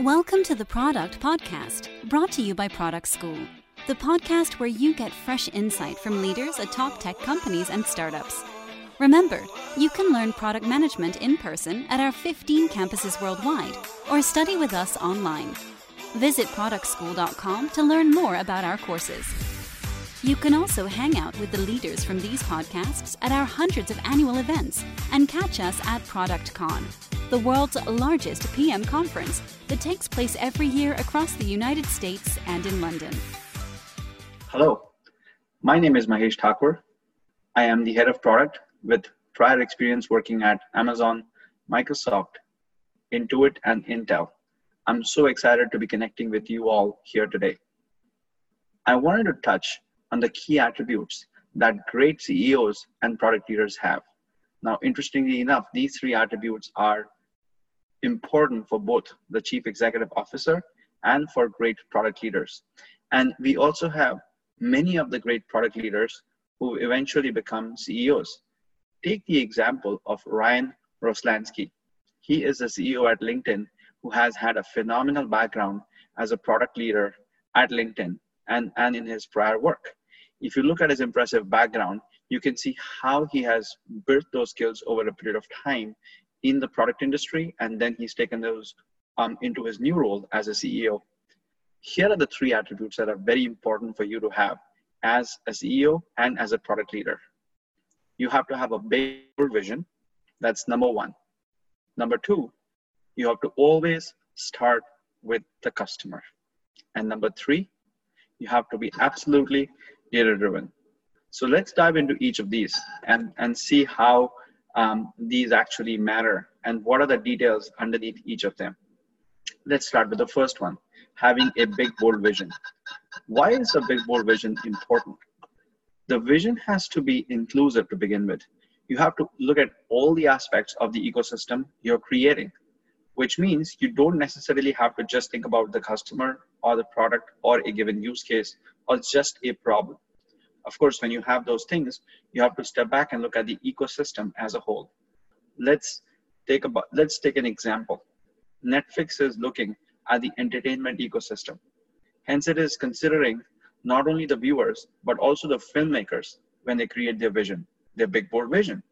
Welcome to the Product Podcast, brought to you by Product School, the podcast where you get fresh insight from leaders at top tech companies and startups. Remember, you can learn product management in person at our 15 campuses worldwide or study with us online. Visit productschool.com to learn more about our courses. You can also hang out with the leaders from these podcasts at our hundreds of annual events and catch us at ProductCon, the world's largest PM conference that takes place every year across the United States and in London. Hello, my name is Mahesh Thakur. I am the head of product with prior experience working at Amazon, Microsoft, Intuit, and Intel. I'm so excited to be connecting with you all here today. I wanted to touch on the key attributes that great CEOs and product leaders have. Now, interestingly enough, these three attributes are important for both the chief executive officer and for great product leaders. And we also have many of the great product leaders who eventually become CEOs. Take the example of Ryan Roslansky. He is the CEO at LinkedIn who has had a phenomenal background as a product leader at LinkedIn and, and in his prior work if you look at his impressive background, you can see how he has built those skills over a period of time in the product industry, and then he's taken those um, into his new role as a CEO. Here are the three attributes that are very important for you to have as a CEO and as a product leader. You have to have a big vision. That's number one. Number two, you have to always start with the customer. And number three, you have to be absolutely data driven. So let's dive into each of these and, and see how um, these actually matter and what are the details underneath each of them. Let's start with the first one, having a big bold vision. Why is a big bold vision important? The vision has to be inclusive to begin with. You have to look at all the aspects of the ecosystem you're creating, which means you don't necessarily have to just think about the customer or the product or a given use case or just a problem. Of course, when you have those things, you have to step back and look at the ecosystem as a whole. Let's take about let's take an example. Netflix is looking at the entertainment ecosystem. Hence, it is considering not only the viewers, but also the filmmakers when they create their vision, their big board vision.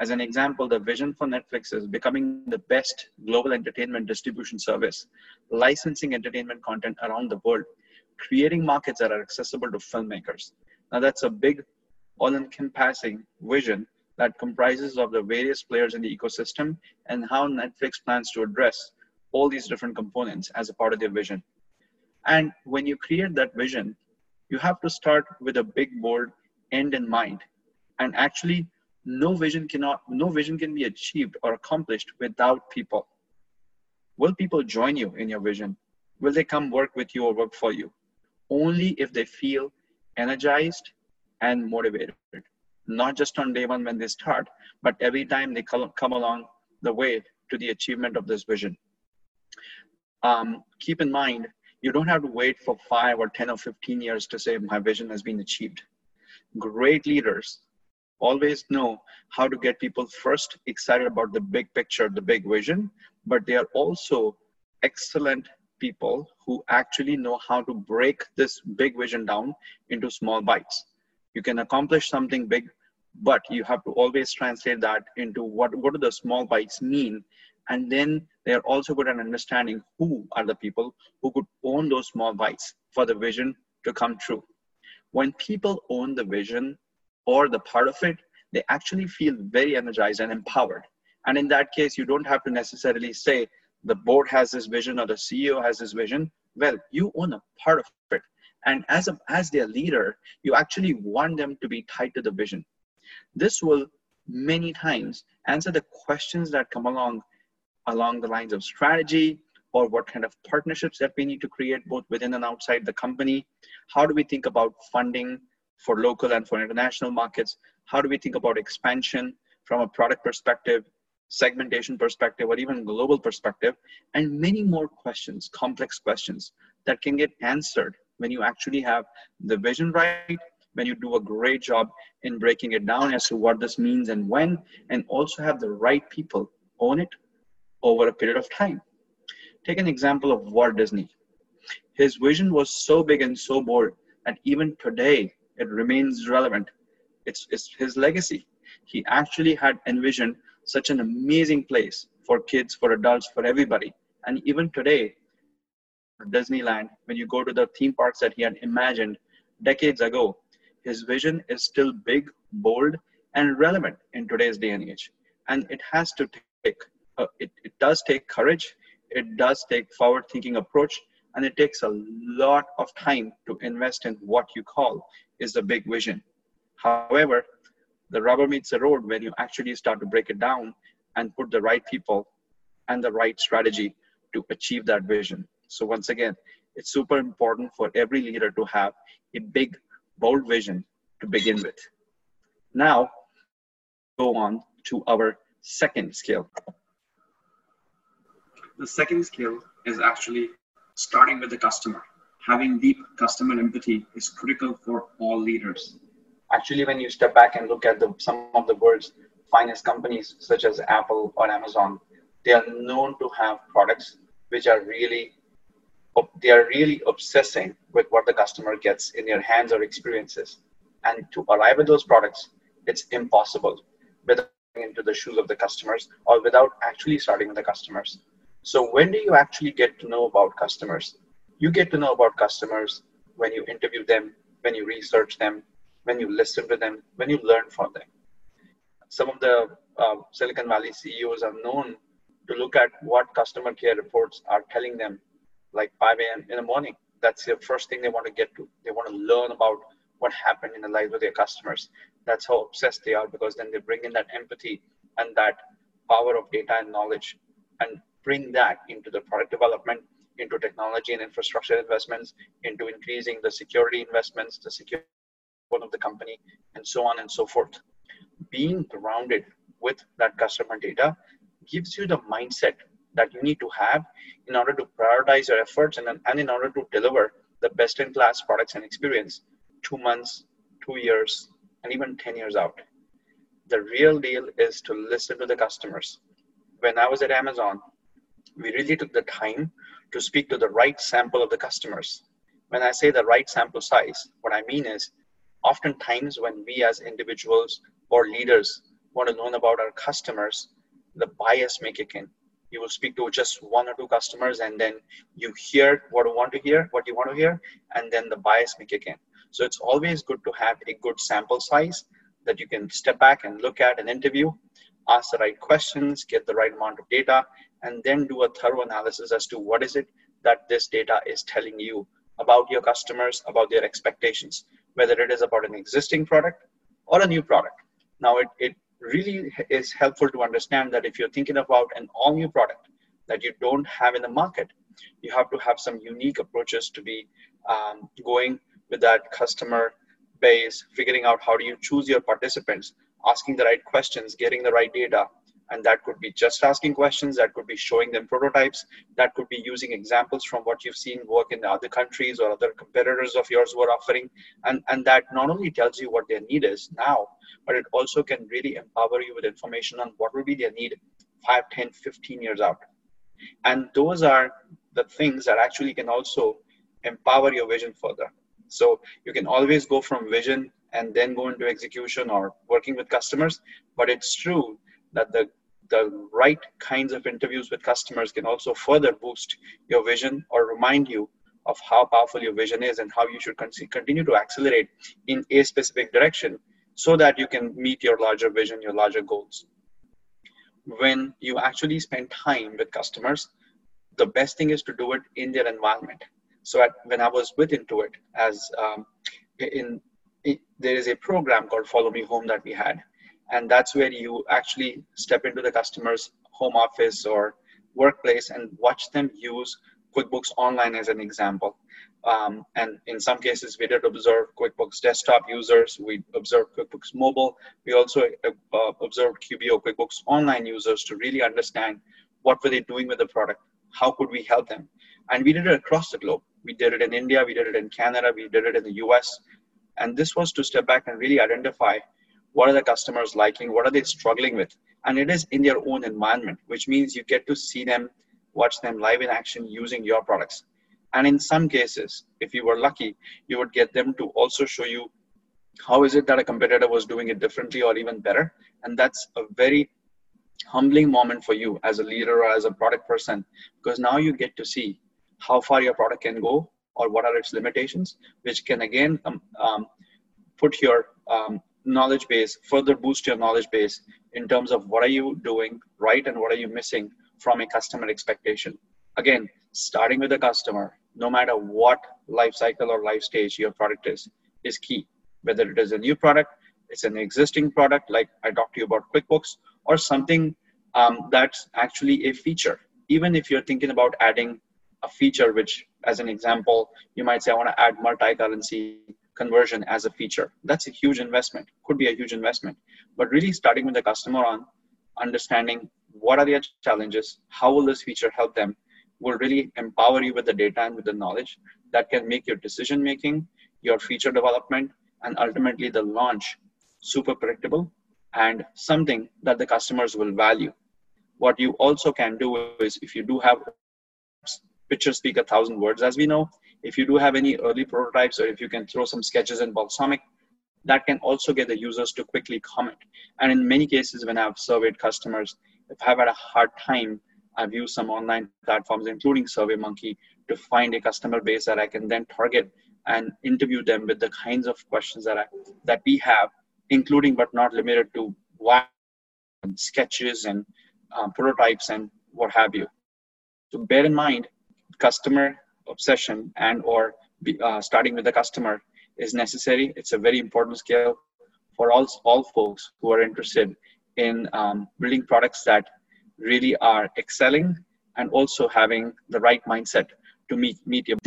As an example, the vision for Netflix is becoming the best global entertainment distribution service, licensing entertainment content around the world creating markets that are accessible to filmmakers. Now, that's a big, all encompassing vision that comprises of the various players in the ecosystem and how Netflix plans to address all these different components as a part of their vision. And when you create that vision, you have to start with a big bold end in mind. And actually, no vision cannot, no vision can be achieved or accomplished without people. Will people join you in your vision? Will they come work with you or work for you? only if they feel energized and motivated, not just on day one when they start, but every time they come along the way to the achievement of this vision. Um, keep in mind, you don't have to wait for five or 10 or 15 years to say my vision has been achieved. Great leaders always know how to get people first excited about the big picture, the big vision, but they are also excellent people who actually know how to break this big vision down into small bites. You can accomplish something big, but you have to always translate that into what, what do the small bites mean? And then they're also good at understanding who are the people who could own those small bites for the vision to come true. When people own the vision or the part of it, they actually feel very energized and empowered. And in that case, you don't have to necessarily say, the board has this vision or the ceo has this vision. Well you own a part of it. And as a as their leader you actually want them to be tied to the vision. This will many times answer the questions that come along along the lines of strategy or what kind of partnerships that we need to create both within and outside the company. How do we think about funding for local and for international markets? How do we think about expansion from a product perspective segmentation perspective or even global perspective and many more questions complex questions that can get answered when you actually have the vision right when you do a great job in breaking it down as to what this means and when and also have the right people own it over a period of time Take an example of Walt Disney. His vision was so big and so bold that even today it remains relevant. It's, it's his legacy. He actually had envisioned such an amazing place for kids, for adults, for everybody. And even today, Disneyland, when you go to the theme parks that he had imagined decades ago, his vision is still big, bold, and relevant in today's day and age. And it has to take, uh, it, it does take courage, it does take forward thinking approach, and it takes a lot of time to invest in what you call is the big vision. However, the rubber meets the road when you actually start to break it down and put the right people and the right strategy to achieve that vision. So once again, it's super important for every leader to have a big, bold vision to begin with. Now, go on to our second skill. The second skill is actually starting with the customer. Having deep customer empathy is critical for all leaders. Actually, when you step back and look at the, some of the world's finest companies, such as Apple or Amazon, they are known to have products which are really they are really obsessing with what the customer gets in their hands or experiences. And to arrive at those products, it's impossible without into the shoes of the customers or without actually starting with the customers. So when do you actually get to know about customers? You get to know about customers when you interview them, when you research them, when you listen to them, when you learn from them. Some of the uh, Silicon Valley CEOs are known to look at what customer care reports are telling them like 5 a.m. in the morning. That's the first thing they want to get to. They want to learn about what happened in the lives of their customers. That's how obsessed they are because then they bring in that empathy and that power of data and knowledge and bring that into the product development, into technology and infrastructure investments, into increasing the security investments, the security of the company, and so on and so forth. Being surrounded with that customer data gives you the mindset that you need to have in order to prioritize your efforts and, and in order to deliver the best in class products and experience two months, two years, and even 10 years out. The real deal is to listen to the customers. When I was at Amazon, we really took the time to speak to the right sample of the customers. When I say the right sample size, what I mean is oftentimes when we as individuals or leaders want to learn about our customers, the bias may kick in. You will speak to just one or two customers and then you hear what you want to hear what you want to hear and then the bias may kick in. So it's always good to have a good sample size that you can step back and look at an interview ask the right questions get the right amount of data and then do a thorough analysis as to what is it that this data is telling you about your customers about their expectations whether it is about an existing product or a new product now it, it really is helpful to understand that if you're thinking about an all new product that you don't have in the market, you have to have some unique approaches to be um, going with that customer base, figuring out how do you choose your participants, asking the right questions, getting the right data. And that could be just asking questions, that could be showing them prototypes, that could be using examples from what you've seen work in other countries or other competitors of yours who are offering. And, and that not only tells you what their need is now, but it also can really empower you with information on what will be their need 5 10 15 years out and those are the things that actually can also empower your vision further so you can always go from vision and then go into execution or working with customers but it's true that the the right kinds of interviews with customers can also further boost your vision or remind you of how powerful your vision is and how you should continue to accelerate in a specific direction so that you can meet your larger vision, your larger goals. When you actually spend time with customers, the best thing is to do it in their environment. So at, when I was with Intuit, as um, in it, there is a program called Follow Me Home that we had, and that's where you actually step into the customer's home office or workplace and watch them use QuickBooks Online as an example. Um, and in some cases, we did observe QuickBooks desktop users. We observed QuickBooks mobile. We also uh, observed QBO QuickBooks online users to really understand what were they doing with the product. How could we help them? And we did it across the globe. We did it in India. We did it in Canada. We did it in the US. And this was to step back and really identify what are the customers liking, what are they struggling with, and it is in their own environment, which means you get to see them watch them live in action using your products. And in some cases, if you were lucky, you would get them to also show you how is it that a competitor was doing it differently or even better. And that's a very humbling moment for you as a leader or as a product person, because now you get to see how far your product can go or what are its limitations, which can again um, um, put your um, knowledge base, further boost your knowledge base in terms of what are you doing right and what are you missing from a customer expectation. Again, starting with the customer, no matter what life cycle or life stage your product is, is key. Whether it is a new product, it's an existing product, like I talked to you about QuickBooks, or something um, that's actually a feature. Even if you're thinking about adding a feature, which, as an example, you might say, I want to add multi currency conversion as a feature. That's a huge investment, could be a huge investment. But really starting with the customer on understanding what are their challenges, how will this feature help them, will really empower you with the data and with the knowledge that can make your decision making, your feature development, and ultimately the launch super predictable and something that the customers will value. What you also can do is if you do have pictures speak a thousand words, as we know, if you do have any early prototypes or if you can throw some sketches in Balsamiq that can also get the users to quickly comment. And in many cases, when I've surveyed customers, if I've had a hard time, I've used some online platforms, including SurveyMonkey, to find a customer base that I can then target and interview them with the kinds of questions that I, that we have, including but not limited to why sketches and uh, prototypes and what have you. So bear in mind, customer obsession and or uh, starting with the customer is necessary. It's a very important skill for all, all folks who are interested in um, building products that really are excelling and also having the right mindset to meet, meet your.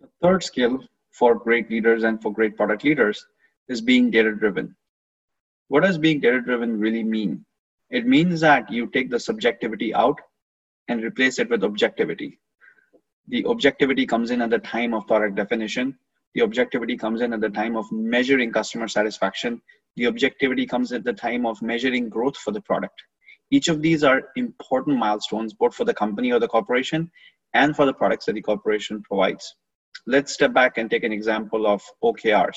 The third skill for great leaders and for great product leaders is being data driven. What does being data driven really mean? It means that you take the subjectivity out and replace it with objectivity the objectivity comes in at the time of product definition. The objectivity comes in at the time of measuring customer satisfaction. The objectivity comes at the time of measuring growth for the product. Each of these are important milestones both for the company or the corporation and for the products that the corporation provides. Let's step back and take an example of okrs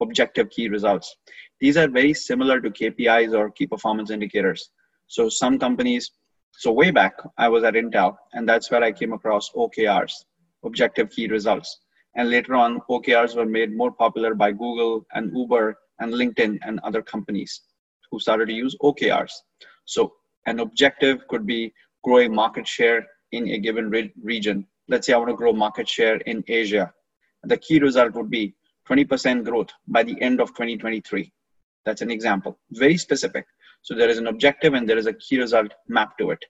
objective key results. These are very similar to kpis or key performance indicators. So some companies so way back, I was at Intel, and that's where I came across OKRs, Objective Key Results. And later on, OKRs were made more popular by Google and Uber and LinkedIn and other companies who started to use OKRs. So an objective could be growing market share in a given re- region. Let's say I want to grow market share in Asia. The key result would be 20% growth by the end of 2023. That's an example, very specific. So there is an objective and there is a key result mapped to it.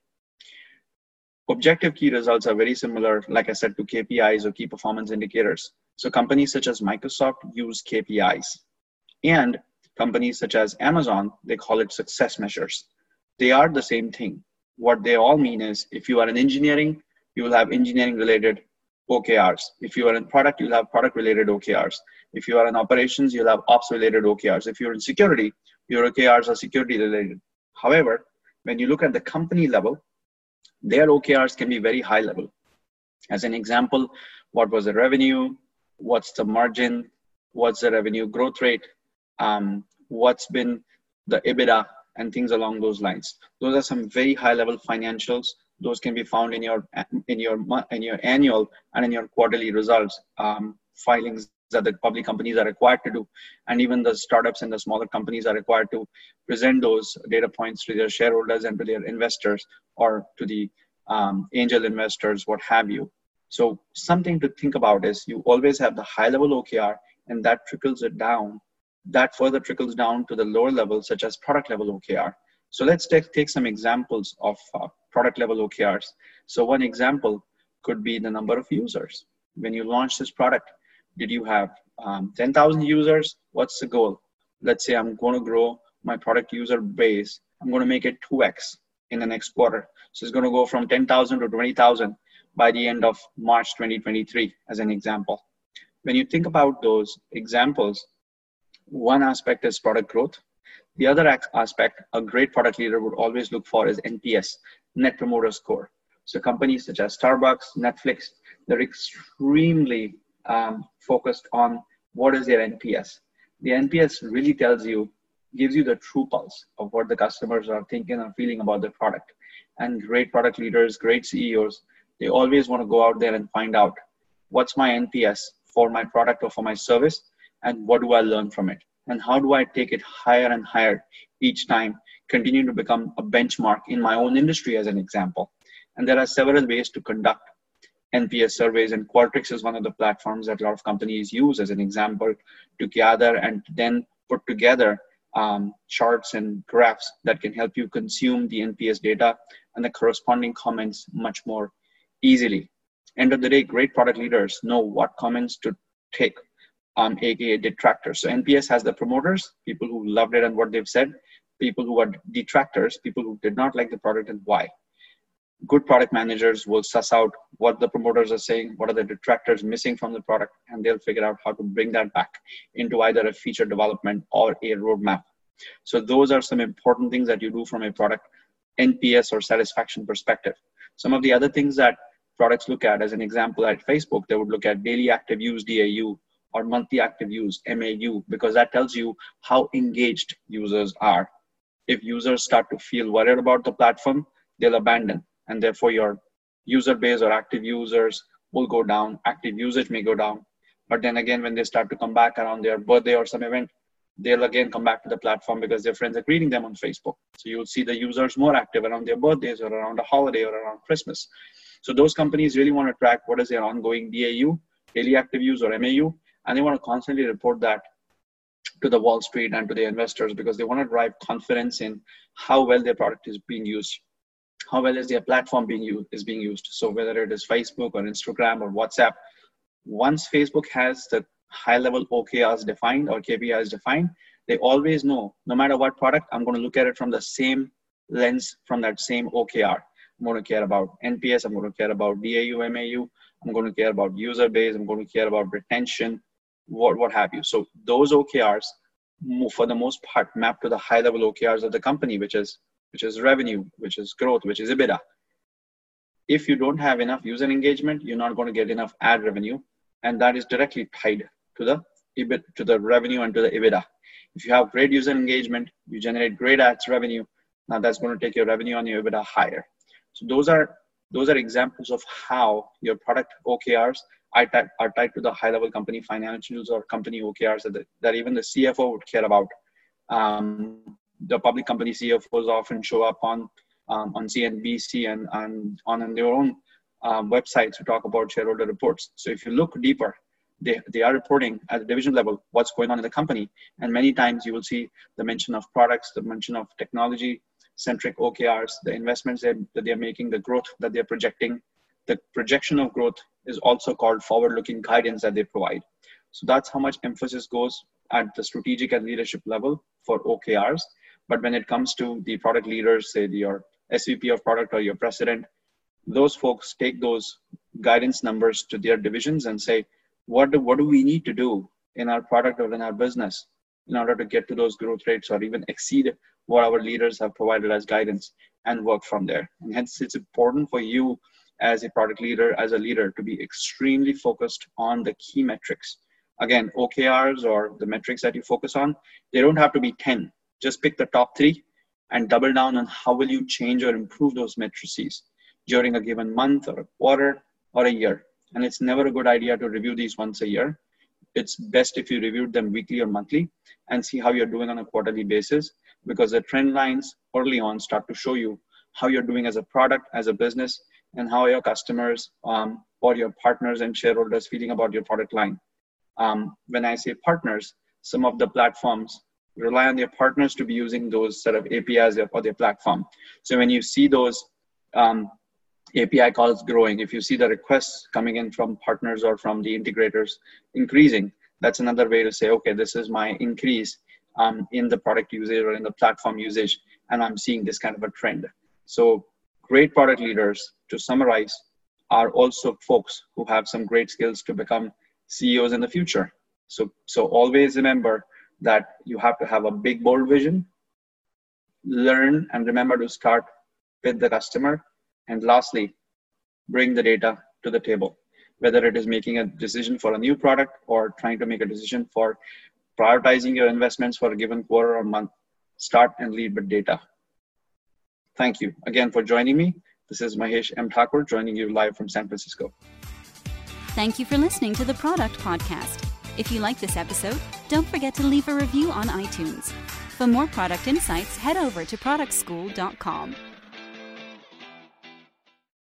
Objective key results are very similar, like I said, to KPIs or key performance indicators. So companies such as Microsoft use KPIs. And companies such as Amazon, they call it success measures. They are the same thing. What they all mean is if you are in engineering, you will have engineering related OKRs. If you are in product, you'll have product related OKRs. If you are in operations, you'll have ops related OKRs. If you're in security, your OKRs are security related. However, when you look at the company level, their OKRs can be very high level. As an example, what was the revenue? What's the margin? What's the revenue growth rate? Um, what's been the EBITDA and things along those lines. Those are some very high level financials. Those can be found in your in your in your annual and in your quarterly results um, filings that the public companies are required to do. And even the startups and the smaller companies are required to present those data points to their shareholders and to their investors or to the um, angel investors what have you. So something to think about is you always have the high level okr and that trickles it down that further trickles down to the lower level such as product level okr so let's take, take some examples of uh, product level okrs so one example could be the number of users. When you launch this product did you have um, 10,000 users? What's the goal? Let's say I'm going to grow my product user base. I'm going to make it 2x in the next quarter. So it's going to go from 10,000 to 20,000 by the end of March 2023, as an example. When you think about those examples, one aspect is product growth. The other aspect a great product leader would always look for is NPS, Net Promoter Score. So companies such as Starbucks, Netflix, they're extremely um, focused on what is their NPS. The NPS really tells you, gives you the true pulse of what the customers are thinking and feeling about the product. And great product leaders, great CEOs, they always want to go out there and find out what's my NPS for my product or for my service, and what do I learn from it, and how do I take it higher and higher each time, continue to become a benchmark in my own industry, as an example. And there are several ways to conduct NPS surveys, and Qualtrics is one of the platforms that a lot of companies use as an example to gather and then put together um, charts and graphs that can help you consume the NPS data and the corresponding comments much more easily. End of the day, great product leaders know what comments to take, um, aka detractors. So NPS has the promoters, people who loved it and what they've said, people who are detractors, people who did not like the product and why good product managers will suss out what the promoters are saying, what are the detractors missing from the product, and they'll figure out how to bring that back into either a feature development or a roadmap. So those are some important things that you do from a product NPS or satisfaction perspective. Some of the other things that products look at, as an example at Facebook, they would look at daily active use DAU or monthly active use MAU because that tells you how engaged users are. If users start to feel worried about the platform, they'll abandon and therefore your user base or active users will go down. Active usage may go down. But then again when they start to come back around their birthday or some event they'll again come back to the platform because their friends are greeting them on facebook. So you'll see the users more active around their birthdays or around a holiday or around christmas. So those companies really want to track what is their ongoing dau daily active use or mau and they want to constantly report that to the wall street and to the investors because they want to drive confidence in how well their product is being used how well is their platform being used is being used? So whether it is facebook or instagram or whatsapp once facebook has the high level okrs defined or kpis defined they always know no matter what product i'm going to look at it from the same lens from that same okr i'm going to care about nps i'm going to care about dau mau i'm going to care about user base i'm going to care about retention what, what have you. So those okrs for the most part map to the high level okrs of the company which is which is revenue, which is growth, which is EBITDA. If you don't have enough user engagement, you're not going to get enough ad revenue, and that is directly tied to the EBIT, to the revenue and to the EBITDA. If you have great user engagement, you generate great ads revenue. Now that's going to take your revenue and your EBITDA higher. So those are those are examples of how your product OKRs are tied, are tied to the high level company financials or company OKRs that, that even the CFO would care about. Um, the public company CFOs often show up on um, on CNBC and, and on their own um, websites to talk about shareholder reports. So if you look deeper, they, they are reporting at the division level what's going on in the company. And many times you will see the mention of products, the mention of technology centric OKRs, the investments that, that they're making, the growth that they're projecting. The projection of growth is also called forward looking guidance that they provide. So that's how much emphasis goes at the strategic and leadership level for OKRs. But when it comes to the product leaders, say your SVP of product or your president, those folks take those guidance numbers to their divisions and say, what do, what do we need to do in our product or in our business in order to get to those growth rates or even exceed what our leaders have provided as guidance and work from there. And hence, it's important for you as a product leader, as a leader, to be extremely focused on the key metrics. Again, OKRs or the metrics that you focus on, they don't have to be 10 just pick the top three and double down on how will you change or improve those matrices during a given month or a quarter or a year. And it's never a good idea to review these once a year. It's best if you review them weekly or monthly and see how you're doing on a quarterly basis because the trend lines early on start to show you how you're doing as a product, as a business, and how your customers um, or your partners and shareholders feeling about your product line. Um, when I say partners, some of the platforms rely on their partners to be using those set of APIs for their platform. So when you see those um, API calls growing, if you see the requests coming in from partners or from the integrators increasing, that's another way to say, okay, this is my increase um, in the product usage or in the platform usage, and I'm seeing this kind of a trend. So great product leaders, to summarize, are also folks who have some great skills to become CEOs in the future. So, so always remember that you have to have a big, bold vision, learn and remember to start with the customer. And lastly, bring the data to the table, whether it is making a decision for a new product or trying to make a decision for prioritizing your investments for a given quarter or month. Start and lead with data. Thank you again for joining me. This is Mahesh M. Thakur joining you live from San Francisco. Thank you for listening to the Product Podcast. If you like this episode, don't forget to leave a review on iTunes. For more product insights, head over to productschool.com.